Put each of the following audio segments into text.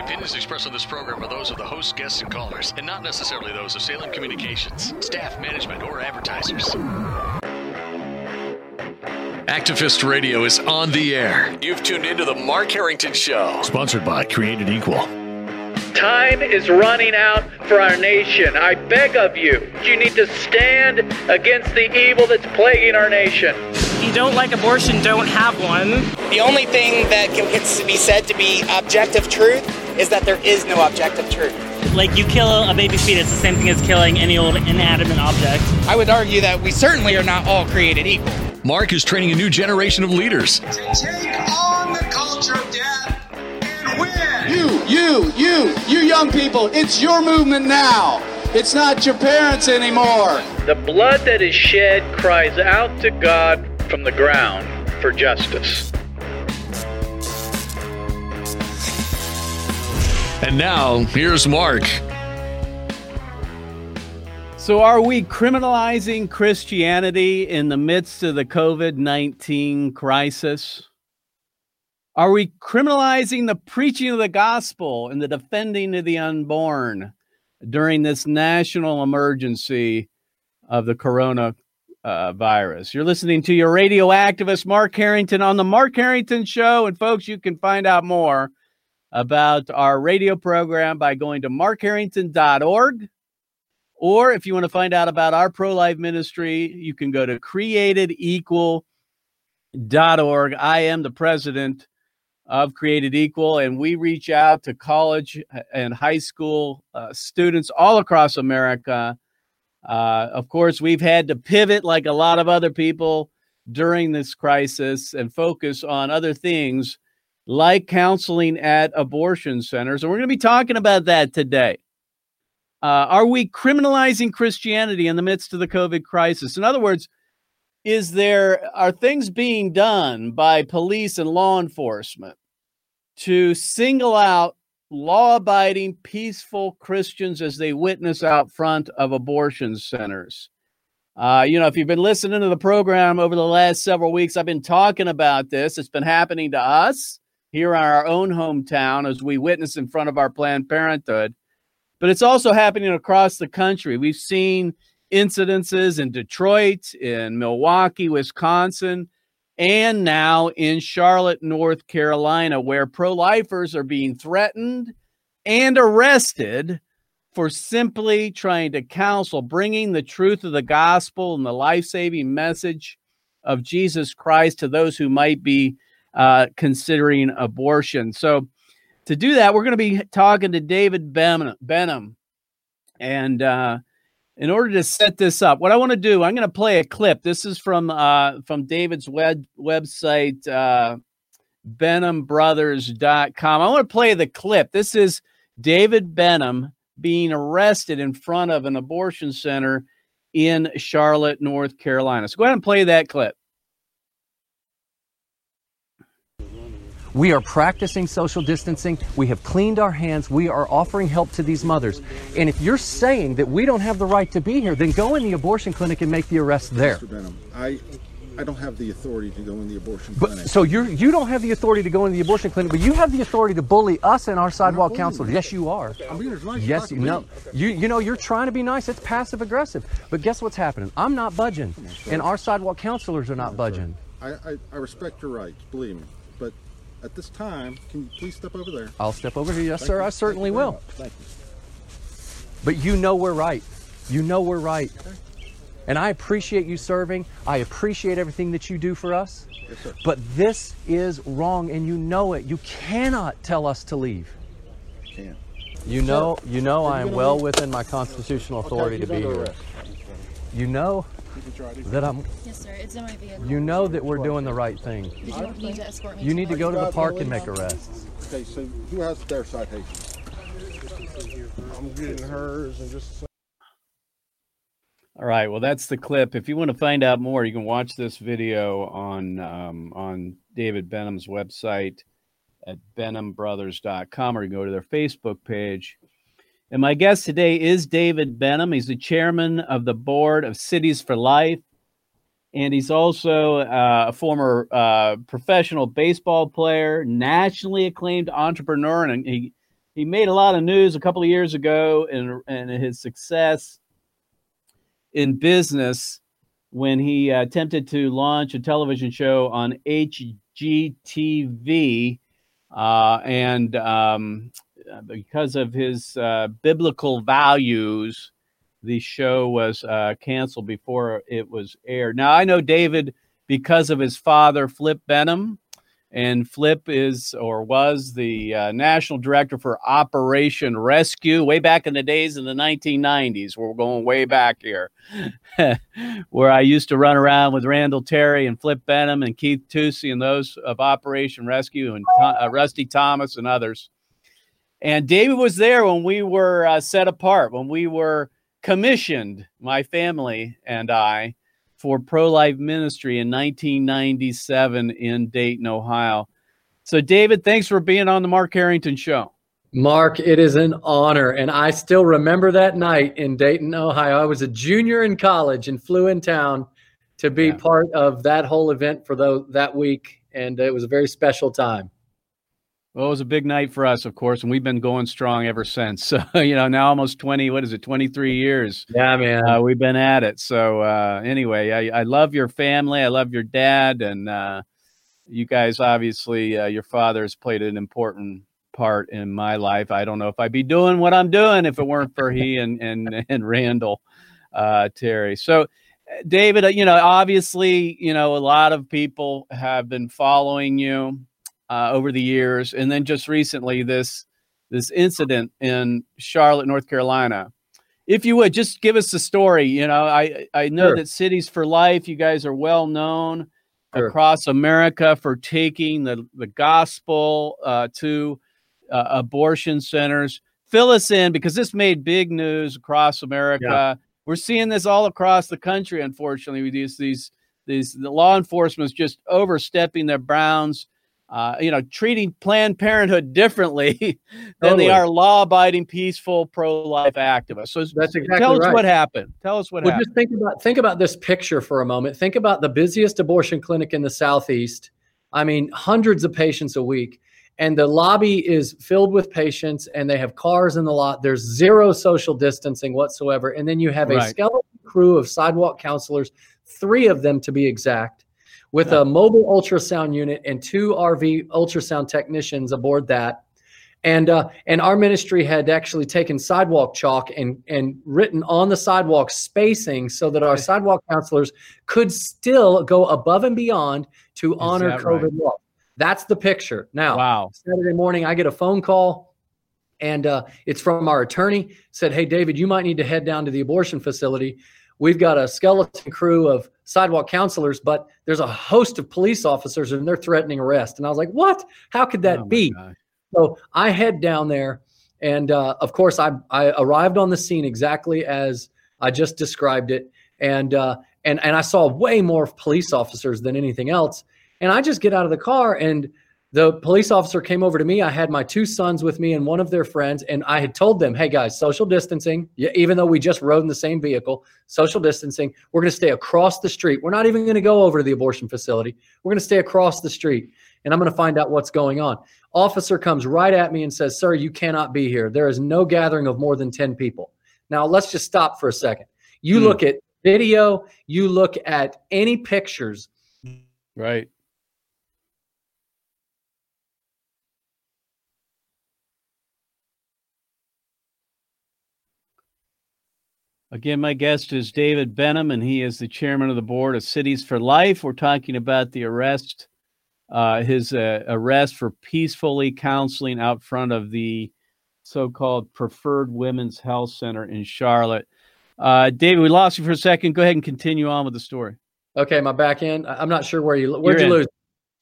The opinions expressed on this program are those of the host, guests, and callers, and not necessarily those of Salem Communications, staff, management, or advertisers. Activist Radio is on the air. You've tuned into the Mark Harrington Show. Sponsored by Created Equal. Time is running out for our nation. I beg of you, you need to stand against the evil that's plaguing our nation. If you don't like abortion, don't have one. The only thing that can be said to be objective truth is that there is no objective truth. Like you kill a baby fetus, the same thing as killing any old inanimate object. I would argue that we certainly are not all created equal. Mark is training a new generation of leaders. To Take on the culture of death and win. You, you, you, you young people, it's your movement now. It's not your parents anymore. The blood that is shed cries out to God from the ground for justice. And now, here's Mark. So, are we criminalizing Christianity in the midst of the COVID 19 crisis? Are we criminalizing the preaching of the gospel and the defending of the unborn during this national emergency of the corona uh, virus? You're listening to your radio activist, Mark Harrington, on The Mark Harrington Show. And, folks, you can find out more about our radio program by going to markharrington.org. Or if you want to find out about our pro life ministry, you can go to createdequal.org. I am the president of Created Equal, and we reach out to college and high school uh, students all across America. Uh, of course, we've had to pivot like a lot of other people during this crisis and focus on other things like counseling at abortion centers. And we're going to be talking about that today. Uh, are we criminalizing Christianity in the midst of the COVID crisis? In other words, is there are things being done by police and law enforcement to single out law-abiding, peaceful Christians as they witness out front of abortion centers? Uh, you know, if you've been listening to the program over the last several weeks, I've been talking about this. It's been happening to us here in our own hometown as we witness in front of our Planned Parenthood. But it's also happening across the country. We've seen incidences in Detroit, in Milwaukee, Wisconsin, and now in Charlotte, North Carolina, where pro lifers are being threatened and arrested for simply trying to counsel, bringing the truth of the gospel and the life saving message of Jesus Christ to those who might be uh, considering abortion. So, to do that, we're going to be talking to David Benham. And uh, in order to set this up, what I want to do, I'm going to play a clip. This is from uh, from David's web website, uh, BenhamBrothers.com. I want to play the clip. This is David Benham being arrested in front of an abortion center in Charlotte, North Carolina. So go ahead and play that clip. We are practicing social distancing. We have cleaned our hands. We are offering help to these mothers. And if you're saying that we don't have the right to be here, then go in the abortion clinic and make the arrest there. Mr. Benham, I, I don't have the authority to go in the abortion but, clinic. So you you don't have the authority to go in the abortion clinic, but you have the authority to bully us and our sidewalk counselors. Yes, you are. I'm being as nice Yes, you know. You you know you're trying to be nice. It's passive aggressive. But guess what's happening? I'm not budging, and our sidewalk counselors are not budging. I, I, I respect your rights, believe me. At this time, can you please step over there? I'll step over here. Yes, Thank sir. you. I certainly will. much. Thank you. But you know we're right. You know we're right. And I appreciate you serving. I appreciate everything that you do for us. Yes, sir. But this is wrong and you know it. You cannot tell us to leave. Can. You know, you know I am well leave? within my constitutional authority Okay, to be here. arrest. You know You can try to- that I'm Yes, sir. It's in my vehicle. you know that we're doing the right thing. Did you need to escort me? You need to go to the park and make arrests. Okay, so who has their citation? I'm getting hers and just. All right. Well, that's the clip. If you want to find out more, you can watch this video on um, on David Benham's website at benhambrothers.com or you can go to their Facebook page. And my guest today is David Benham. He's the chairman of the board of Cities for Life. And he's also uh, a former uh, professional baseball player, nationally acclaimed entrepreneur, and he he made a lot of news a couple of years ago and and his success in business when he attempted to launch a television show on HGTV, uh, and um, because of his uh, biblical values, the show was uh, canceled before it was aired. Now I know David because of his father, Flip Benham. And Flip is or was the uh, national director for Operation Rescue way back in the days in the 1990s. We're going way back here, where I used to run around with Randall Terry and Flip Benham and Keith Tucci and those of Operation Rescue and uh, Rusty Thomas and others. And David was there when we were uh, set apart, when we were commissioned, my family and I, for pro life ministry in 1997 in Dayton, Ohio. So, David, thanks for being on the Mark Harrington Show. Mark, it is an honor. And I still remember that night in Dayton, Ohio. I was a junior in college and flew in town to be yeah. part of that whole event for the, that week. And it was a very special time. Well, it was a big night for us, of course, and we've been going strong ever since. So, you know, now almost 20, what is it, 23 years? Yeah, man. Uh, we've been at it. So, uh, anyway, I, I love your family. I love your dad. And uh, you guys, obviously, uh, your father has played an important part in my life. I don't know if I'd be doing what I'm doing if it weren't for he and, and, and Randall uh, Terry. So, David, uh, you know, obviously, you know, a lot of people have been following you uh, over the years, and then just recently this this incident in Charlotte, North Carolina. If you would just give us the story, you know, I I know sure. that Cities for Life, you guys are well known sure. across America for taking the the gospel uh, to uh, abortion centers. Fill us in because this made big news across America. Yeah. We're seeing this all across the country. Unfortunately, with these these these the law enforcement is just overstepping their bounds uh, you know, treating Planned Parenthood differently than totally. they are law-abiding, peaceful, pro-life activists. So that's exactly tell us right. what happened. Tell us what well, happened. Just think about think about this picture for a moment. Think about the busiest abortion clinic in the southeast. I mean, hundreds of patients a week, and the lobby is filled with patients, and they have cars in the lot. There's zero social distancing whatsoever, and then you have a right. skeleton crew of sidewalk counselors, three of them to be exact with a mobile ultrasound unit and two RV ultrasound technicians aboard that. And uh, and our ministry had actually taken sidewalk chalk and and written on the sidewalk spacing so that our sidewalk counselors could still go above and beyond to Is honor COVID right? law. That's the picture. Now, wow. Saturday morning, I get a phone call, and uh, it's from our attorney. Said, "Hey, David, you might need to head down to the abortion facility. We've got a skeleton crew of sidewalk counselors, but there's a host of police officers and they're threatening arrest. And I was like, what? How could that oh be? So I head down there. And uh, of course, I, I arrived on the scene exactly as I just described it. And, uh, and, and I saw way more police officers than anything else. And I just get out of the car and the police officer came over to me. I had my two sons with me and one of their friends, and I had told them, "Hey guys, social distancing. Even though we just rode in the same vehicle, social distancing. We're going to stay across the street. We're not even going to go over to the abortion facility. We're going to stay across the street, and I'm going to find out what's going on." Officer comes right at me and says, "Sir, you cannot be here. There is no gathering of more than ten people." Now let's just stop for a second. You hmm. look at video. You look at any pictures. Right Again, my guest is David Benham, and he is the chairman of the board of Cities for Life. We're talking about the arrest, uh, his uh, arrest for peacefully counseling out front of the so-called Preferred Women's Health Center in Charlotte. Uh, David, we lost you for a second. Go ahead and continue on with the story. Okay, my back end. I'm not sure where you where'd You're you in. lose.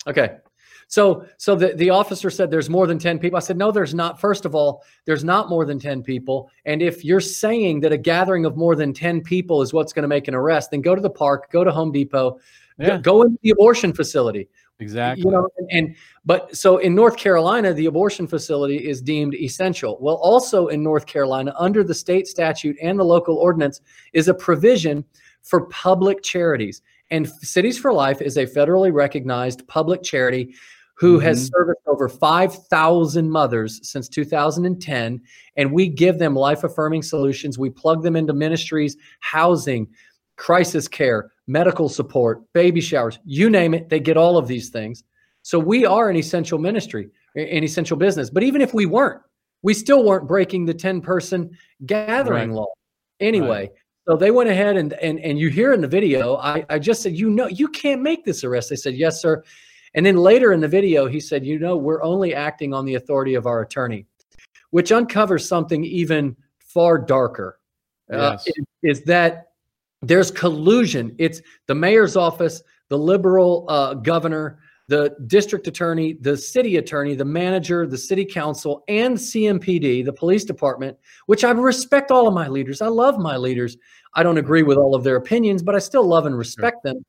Okay. So, so the, the officer said there's more than 10 people. I said, no, there's not. First of all, there's not more than 10 people. And if you're saying that a gathering of more than 10 people is what's going to make an arrest, then go to the park, go to Home Depot, yeah. go, into the abortion facility. Exactly. You know, and, and, but so in North Carolina, the abortion facility is deemed essential. Well, also in North Carolina, under the state statute and the local ordinance, is a provision for public charities. And Cities for Life is a federally recognized public charity who has mm-hmm. serviced over 5,000 mothers since 2010. And we give them life affirming solutions. We plug them into ministries, housing, crisis care, medical support, baby showers, you name it, they get all of these things. So we are an essential ministry, an essential business. But even if we weren't, we still weren't breaking the 10 person gathering Right. law. Anyway, so they went ahead and, and and you hear in the video, I, I just said, you know, you can't make this arrest. They said, yes, sir. And then later in the video, he said, you know, we're only acting on the authority of our attorney, which uncovers something even far darker. Uh, is, is that there's collusion. It's the mayor's office, the liberal uh, governor, the district attorney, the city attorney, the manager, the city council, and CMPD, the police department, which I respect all of my leaders. I love my leaders. I don't agree with all of their opinions, but I still love and respect them.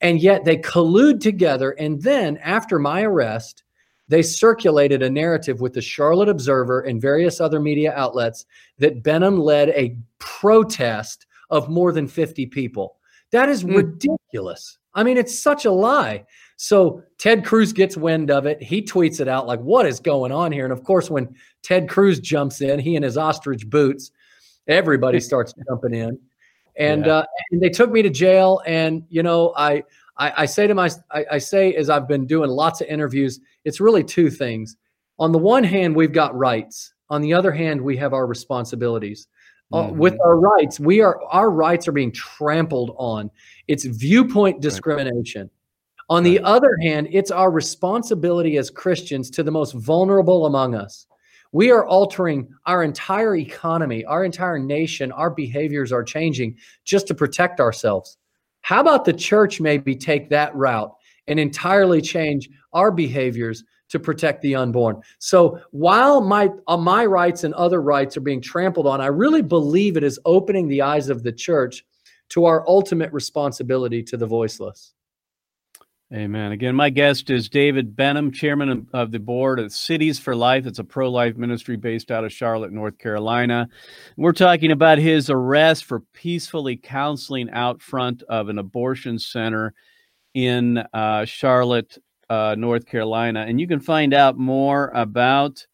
And yet they collude together. And then after my arrest, they circulated a narrative with the Charlotte Observer and various other media outlets that Benham led a protest of more than 50 people. That is hmm. ridiculous. I mean, it's such a lie. So Ted Cruz gets wind of it. He tweets it out like, what is going on here? And of course, when Ted Cruz jumps in, he and his ostrich boots, everybody starts jumping in. And, Yeah. uh, and they took me to jail. And, you know, I, I, I say to my, I, I say, as I've been doing lots of interviews, it's really two things. On the one hand, we've got rights. On the other hand, we have our responsibilities. Uh, with our rights, we are our rights are being trampled on. It's viewpoint discrimination. On the other hand, it's our responsibility as Christians to the most vulnerable among us. We are altering our entire economy, our entire nation, our behaviors are changing just to protect ourselves. How about the church maybe take that route and entirely change our behaviors to protect the unborn? So while my uh, my rights and other rights are being trampled on, I really believe it is opening the eyes of the church to our ultimate responsibility to the voiceless. Amen. Again, my guest is David Benham, chairman of- the board of Cities for Life. It's a pro life ministry based out of Charlotte, North Carolina. We're talking about his arrest for peacefully counseling out front of an abortion center in uh, Charlotte, uh, North Carolina. And you can find out more about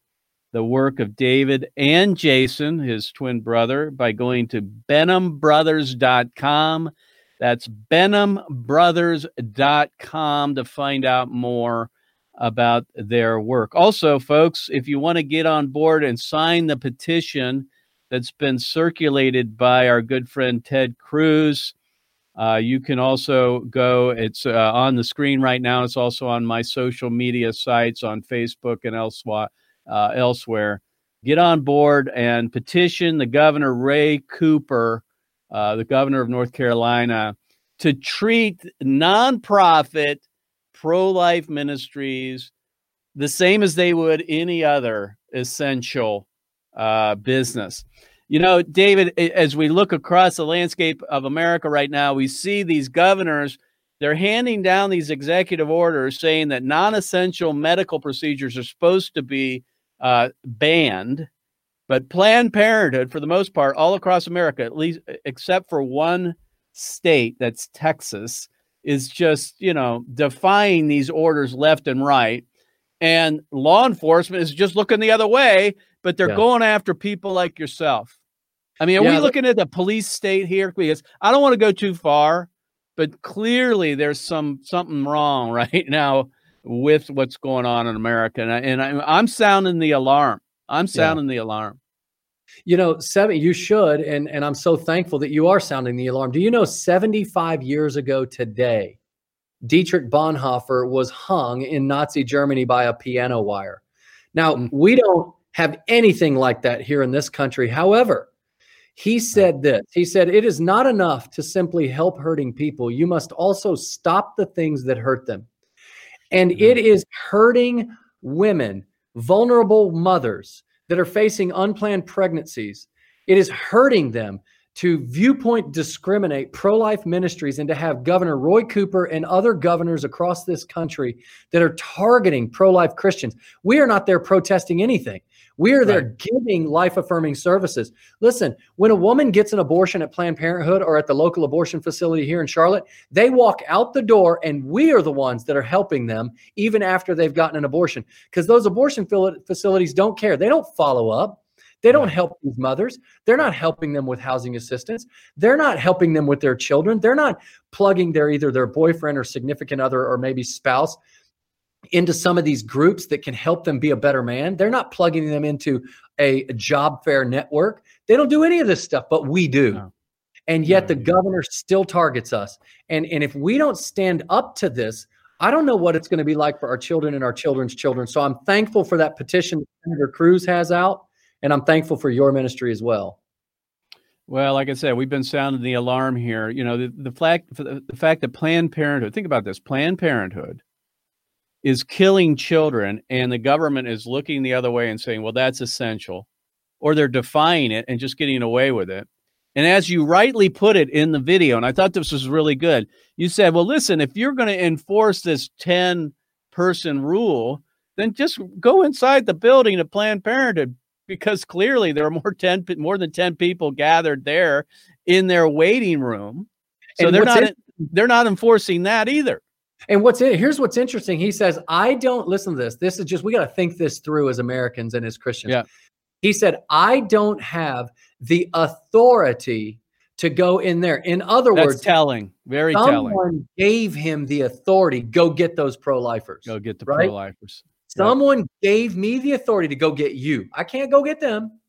the work of David and Jason, his twin brother, by going to benhambrothers.com. That's benhambrothers.com to find out more about their work. Also, folks, if you want to get on board and sign the petition that's been circulated by our good friend Ted Cruz, uh, you can also go, it's uh, on the screen right now. It's also on my social media sites on Facebook and elsewhere. Uh, elsewhere. Get on board and petition the governor, Roy Cooper, uh, the governor of North Carolina, to treat nonprofit pro life ministries the same as they would any other essential uh, business. You know, David, as we look across the landscape of America right now, we see these governors, they're handing down these executive orders saying that non essential medical procedures are supposed to be uh, banned. But Planned Parenthood, for the most part, all across America, at least except for one state, that's Texas, is just, you know, defying these orders left and right. And law enforcement is just looking the other way, but they're Yeah. going after people like yourself. I mean, are we looking at the police state here? Because I don't want to go too far, but clearly there's some something wrong right now with what's going on in America, and, I, I'm sounding the alarm. I'm sounding the alarm. You know, seven, you should, and, and I'm so thankful that you are sounding the alarm. Do you know 75 years ago today, Dietrich Bonhoeffer was hung in Nazi Germany by a piano wire? Now, mm. we don't have anything like that here in this country. However, he said this He said, It is not enough to simply help hurting people. You must also stop the things that hurt them. And mm-hmm. it is hurting women, vulnerable mothers that are facing unplanned pregnancies. It is hurting them to viewpoint discriminate pro life ministries and to have Governor Roy Cooper and other governors across this country that are targeting pro life Christians. We are not there protesting anything. We are there giving life affirming services. Listen, when a woman gets an abortion at Planned Parenthood or at the local abortion facility here in Charlotte, they walk out the door and we are the ones that are helping them even after they've gotten an abortion because those abortion facilities don't care. They don't follow up. They don't help these mothers. They're not helping them with housing assistance. They're not helping them with their children. They're not plugging their either their boyfriend or significant other or maybe spouse into some of these groups that can help them be a better man. They're not plugging them into a, job fair network. They don't do any of this stuff, but we do. No. And yet no, the governor still targets us. And, and if we don't stand up to this, I don't know what it's going to be like for our children and our children's children. So I'm thankful for that petition Senator Cruz has out, and I'm thankful for your ministry as well. Well, like I said, we've been sounding the alarm here. You know, the, the fact the fact that Planned Parenthood. Think about this: Planned Parenthood is killing children and the government is looking the other way and saying, well, that's essential, or they're defying it and just getting away with it. And as you rightly put it in the video, and I thought this was really good, you said, well, listen, if you're going to enforce this 10 person rule, then just go inside the building of Planned Parenthood because clearly there are more 10 more than 10 people gathered there in their waiting room. So and they're not it? they're not enforcing that either. And what's it? Here's what's interesting. He says, I don't listen to this. This is just, we got to think this through as Americans and as Christians. Yeah. He said, I don't have the authority to go in there. In other That's words, telling, very telling. someone telling. gave him the authority. Go get those pro lifers. Go get the right? pro lifers. Someone right. gave me the authority to go get you. I can't go get them.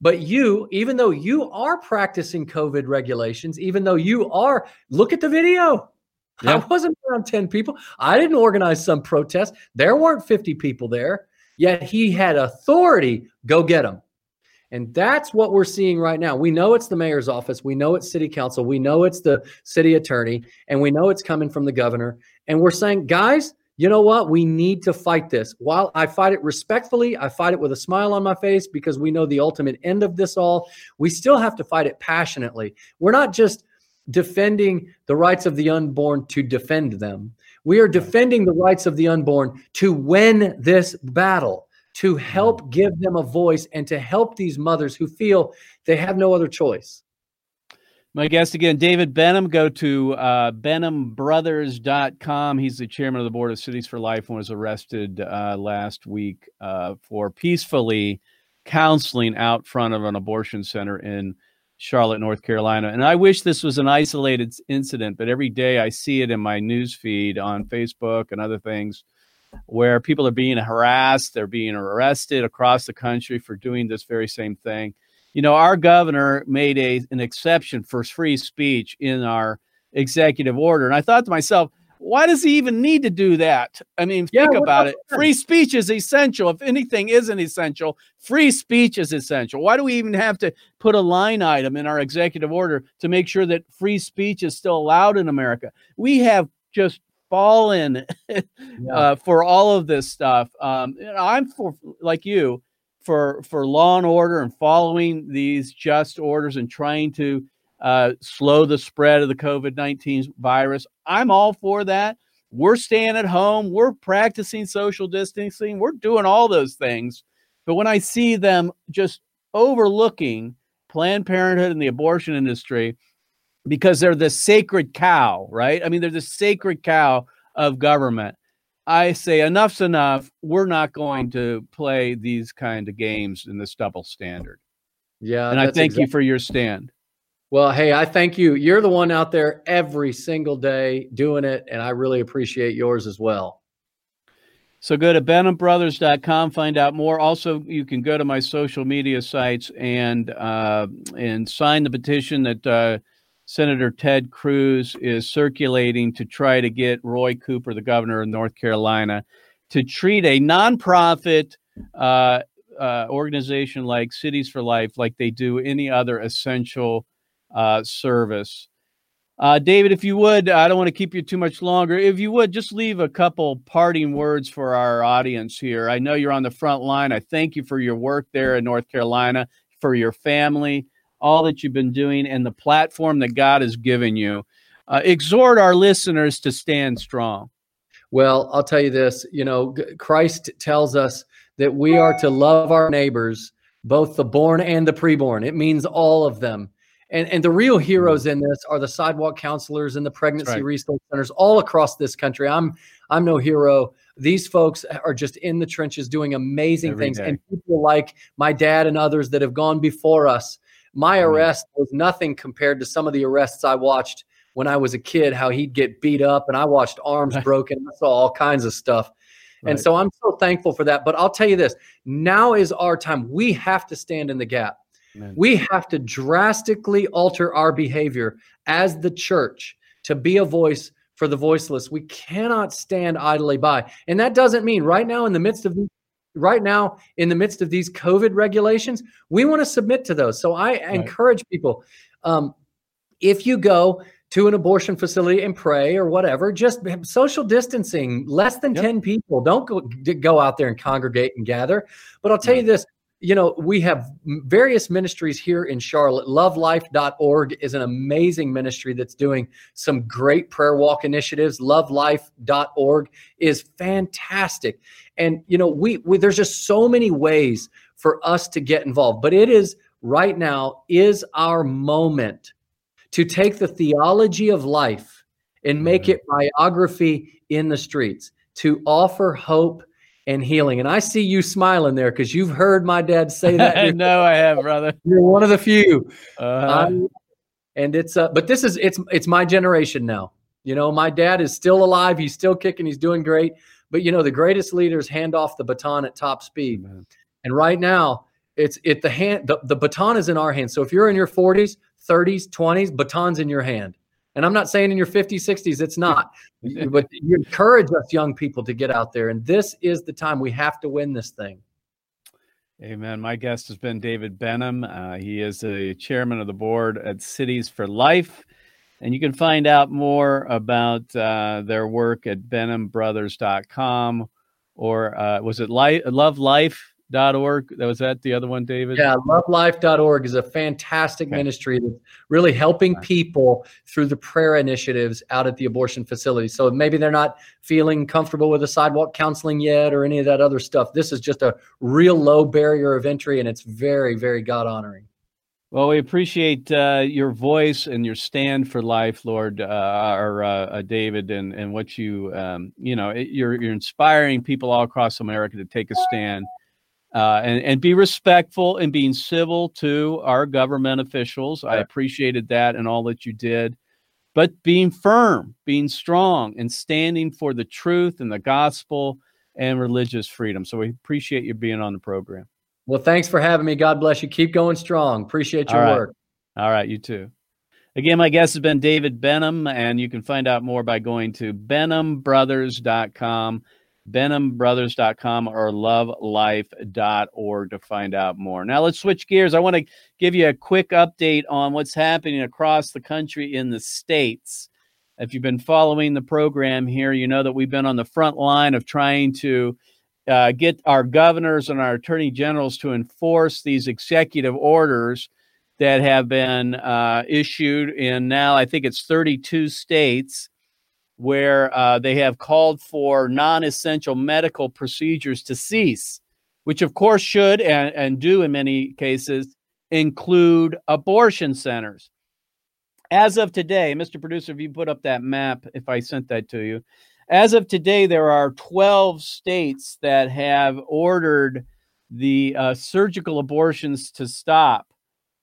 But you, even though you are practicing COVID regulations, even though you are, look at the video. I wasn't around 10 people. I didn't organize some protest. There weren't 50 people there, yet he had authority. Go get them. And that's what we're seeing right now. We know it's the mayor's office. We know it's city council. We know it's the city attorney. And we know it's coming from the governor. And we're saying, guys, you know what? We need to fight this. While I fight it respectfully, I fight it with a smile on my face because we know the ultimate end of this all. We still have to fight it passionately. We're not just defending the rights of the unborn to defend them. We are defending the rights of the unborn to win this battle, to help give them a voice and to help these mothers who feel they have no other choice. My guest again, David Benham. Go to uh, benhambrothers.com. He's the chairman of the board of Cities for Life and was arrested uh, last week uh, for peacefully counseling out front of an abortion center in Charlotte, North Carolina. And I wish this was an isolated incident, but every day I see it in my news feed on Facebook and other things where people are being harassed, they're being arrested across the country for doing this very same thing. You know, our governor made a an exception for free speech in our executive order. And I thought to myself, why does he even need to do that? I mean, yeah, think about it. Free speech is essential. If anything isn't essential, free speech is essential. Why do we even have to put a line item in our executive order to make sure that free speech is still allowed in America? We have just fallen yeah. uh, for all of this stuff. Um, I'm for like you for for law and order and following these just orders and trying to uh, slow the spread of the COVID 19 virus. I'm all for that. We're staying at home. We're practicing social distancing. We're doing all those things. But when I see them just overlooking Planned Parenthood and the abortion industry because they're the sacred cow, right? I mean, they're the sacred cow of government. I say enough's enough. We're not going to play these kind of games in this double standard. Yeah. And I thank exactly- you for your stand. Well, hey, I thank you. You're the one out there every single day doing it, and I really appreciate yours as well. So go to benhambrothers.com, find out more. Also, you can go to my social media sites and uh, and sign the petition that uh, Senator Ted Cruz is circulating to try to get Roy Cooper, the governor of North Carolina, to treat a nonprofit uh, uh organization like Cities for Life like they do any other essential uh, service. Uh, David, if you would, I don't want to keep you too much longer. If you would, just leave a couple parting words for our audience here. I know you're on the front line. I thank you for your work there in North Carolina, for your family, all that you've been doing, and the platform that God has given you. Uh, exhort our listeners to stand strong. Well, I'll tell you this you know, Christ tells us that we are to love our neighbors, both the born and the preborn. It means all of them. And, and the real heroes in this are the sidewalk counselors and the pregnancy right. resource centers all across this country. I'm I'm no hero. These folks are just in the trenches doing amazing Every things. day. And people like my dad and others that have gone before us. My Mm-hmm. arrest was nothing compared to some of the arrests I watched when I was a kid, how he'd get beat up and I watched arms broken. I saw all kinds of stuff. And so I'm so thankful for that. But I'll tell you this now is our time. We have to stand in the gap. Amen. We have to drastically alter our behavior as the church to be a voice for the voiceless. We cannot stand idly by. And that doesn't mean right now in the midst of right now in the midst of these COVID regulations, we want to submit to those. So I encourage people um, if you go to an abortion facility and pray or whatever, just social distancing, less than 10 people. Don't go, go out there and congregate and gather. But I'll tell you this you know, we have various ministries here in Charlotte. Lovelife.org is an amazing ministry that's doing some great prayer walk initiatives. Lovelife.org is fantastic. And, you know, we, we there's just so many ways for us to get involved. But it is right now is our moment to take the theology of life and make mm-hmm. it biography in the streets, to offer hope and healing. And I see you smiling there because you've heard my dad say that. Know I have, brother. You're one of the few. Uh-huh. Um, and it's uh, but this is it's it's my generation now. You know, my dad is still alive. He's still kicking. He's doing great. But you know, the greatest leaders hand off the baton at top speed. And right now, it's it the hand the, the baton is in our hands. So if you're in your 40s, 30s, 20s, baton's in your hand. And I'm not saying in your 50s, 60s, it's not. but you encourage us young people to get out there. And this is the time we have to win this thing. Amen. My guest has been David Benham. Uh, he is the chairman of the board at Cities for Life. And you can find out more about uh, their work at benhambrothers.com or uh, was it li- lovelife.org? That was that the other one, David? Yeah, lovelife.org is a fantastic ministry that's really helping people through the prayer initiatives out at the abortion facility. So maybe they're not feeling comfortable with the sidewalk counseling yet or any of that other stuff. This is just a real low barrier of entry and it's very, very God honoring. Well, we appreciate uh, your voice and your stand for life, Lord, uh, or uh, uh, David, and and what you um, you know it, you're you're inspiring people all across America to take a stand uh, and and be respectful and being civil to our government officials. I appreciated that and all that you did, but being firm, being strong, and standing for the truth and the gospel and religious freedom. So we appreciate you being on the program. Well, thanks for having me. God bless you. Keep going strong. Appreciate your All right. work. All right, you too. Again, my guest has been David Benham, and you can find out more by going to benhambrothers.com, benhambrothers.com, or lovelife.org to find out more. Now, let's switch gears. I want to give you a quick update on what's happening across the country in the states. If you've been following the program here, you know that we've been on the front line of trying to uh, get our governors and our attorney generals to enforce these executive orders that have been uh, issued in now, I think it's 32 states, where uh, they have called for non essential medical procedures to cease, which of course should and, and do in many cases include abortion centers. As of today, Mr. Producer, if you put up that map, if I sent that to you, as of today, there are 12 states that have ordered the uh, surgical abortions to stop.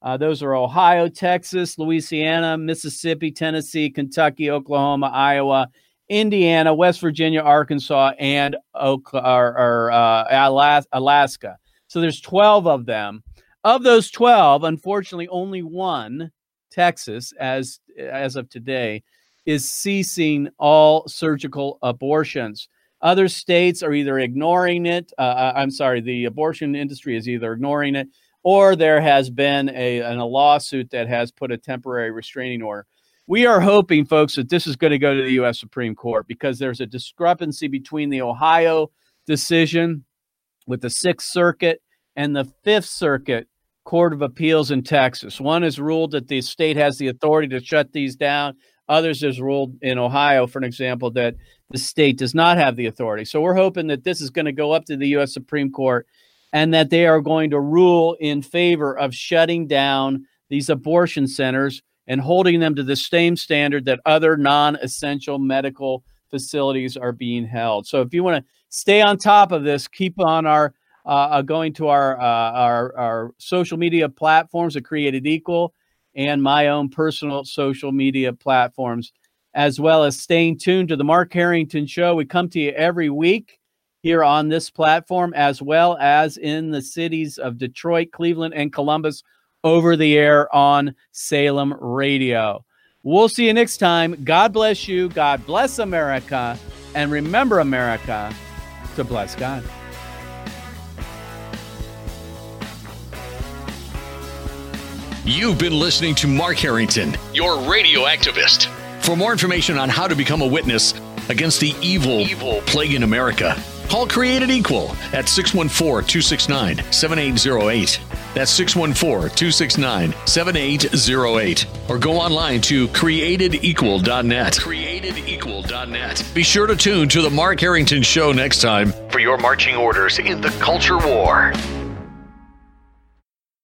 Uh, those are Ohio, Texas, Louisiana, Mississippi, Tennessee, Kentucky, Oklahoma, Iowa, Indiana, West Virginia, Arkansas, and or, uh, Alaska. So there's 12 of them. Of those 12, unfortunately, only one, Texas, as as of today, is ceasing all surgical abortions. Other states are either ignoring it. Uh, I'm sorry, the abortion industry is either ignoring it, or there has been a, an- a lawsuit that has put a temporary restraining order. We are hoping, folks, that this is going to go to the U.S. Supreme Court because there's a discrepancy between the Ohio decision with the Sixth Circuit and the Fifth Circuit Court of Appeals in Texas. One has ruled that the state has the authority to shut these down. Others has ruled in Ohio, for an example, that the state does not have the authority. So we're hoping that this is going to go up to the U.S. Supreme Court and that they are going to rule in favor of shutting down these abortion centers and holding them to the same standard that other non essential medical facilities are being held. So if you want to stay on top of this, keep on our uh, uh, going to our, uh, our our social media platforms at Created Equal and my own personal social media platforms, as well as staying tuned to the Mark Harrington Show. We come to you every week here on this platform, as well as in the cities of Detroit, Cleveland, and Columbus over the air on Salem Radio. We'll see you next time. God bless you. God bless America. And remember, America, to bless God. You've been listening to Mark Harrington, your radio activist. For more information on how to become a witness against the evil, evil plague in America, call Created Equal at 614 269 7808. That's 614 269 7808. Or go online to createdequal.net. Createdequal.net. Be sure to tune to The Mark Harrington Show next time for your marching orders in the culture war.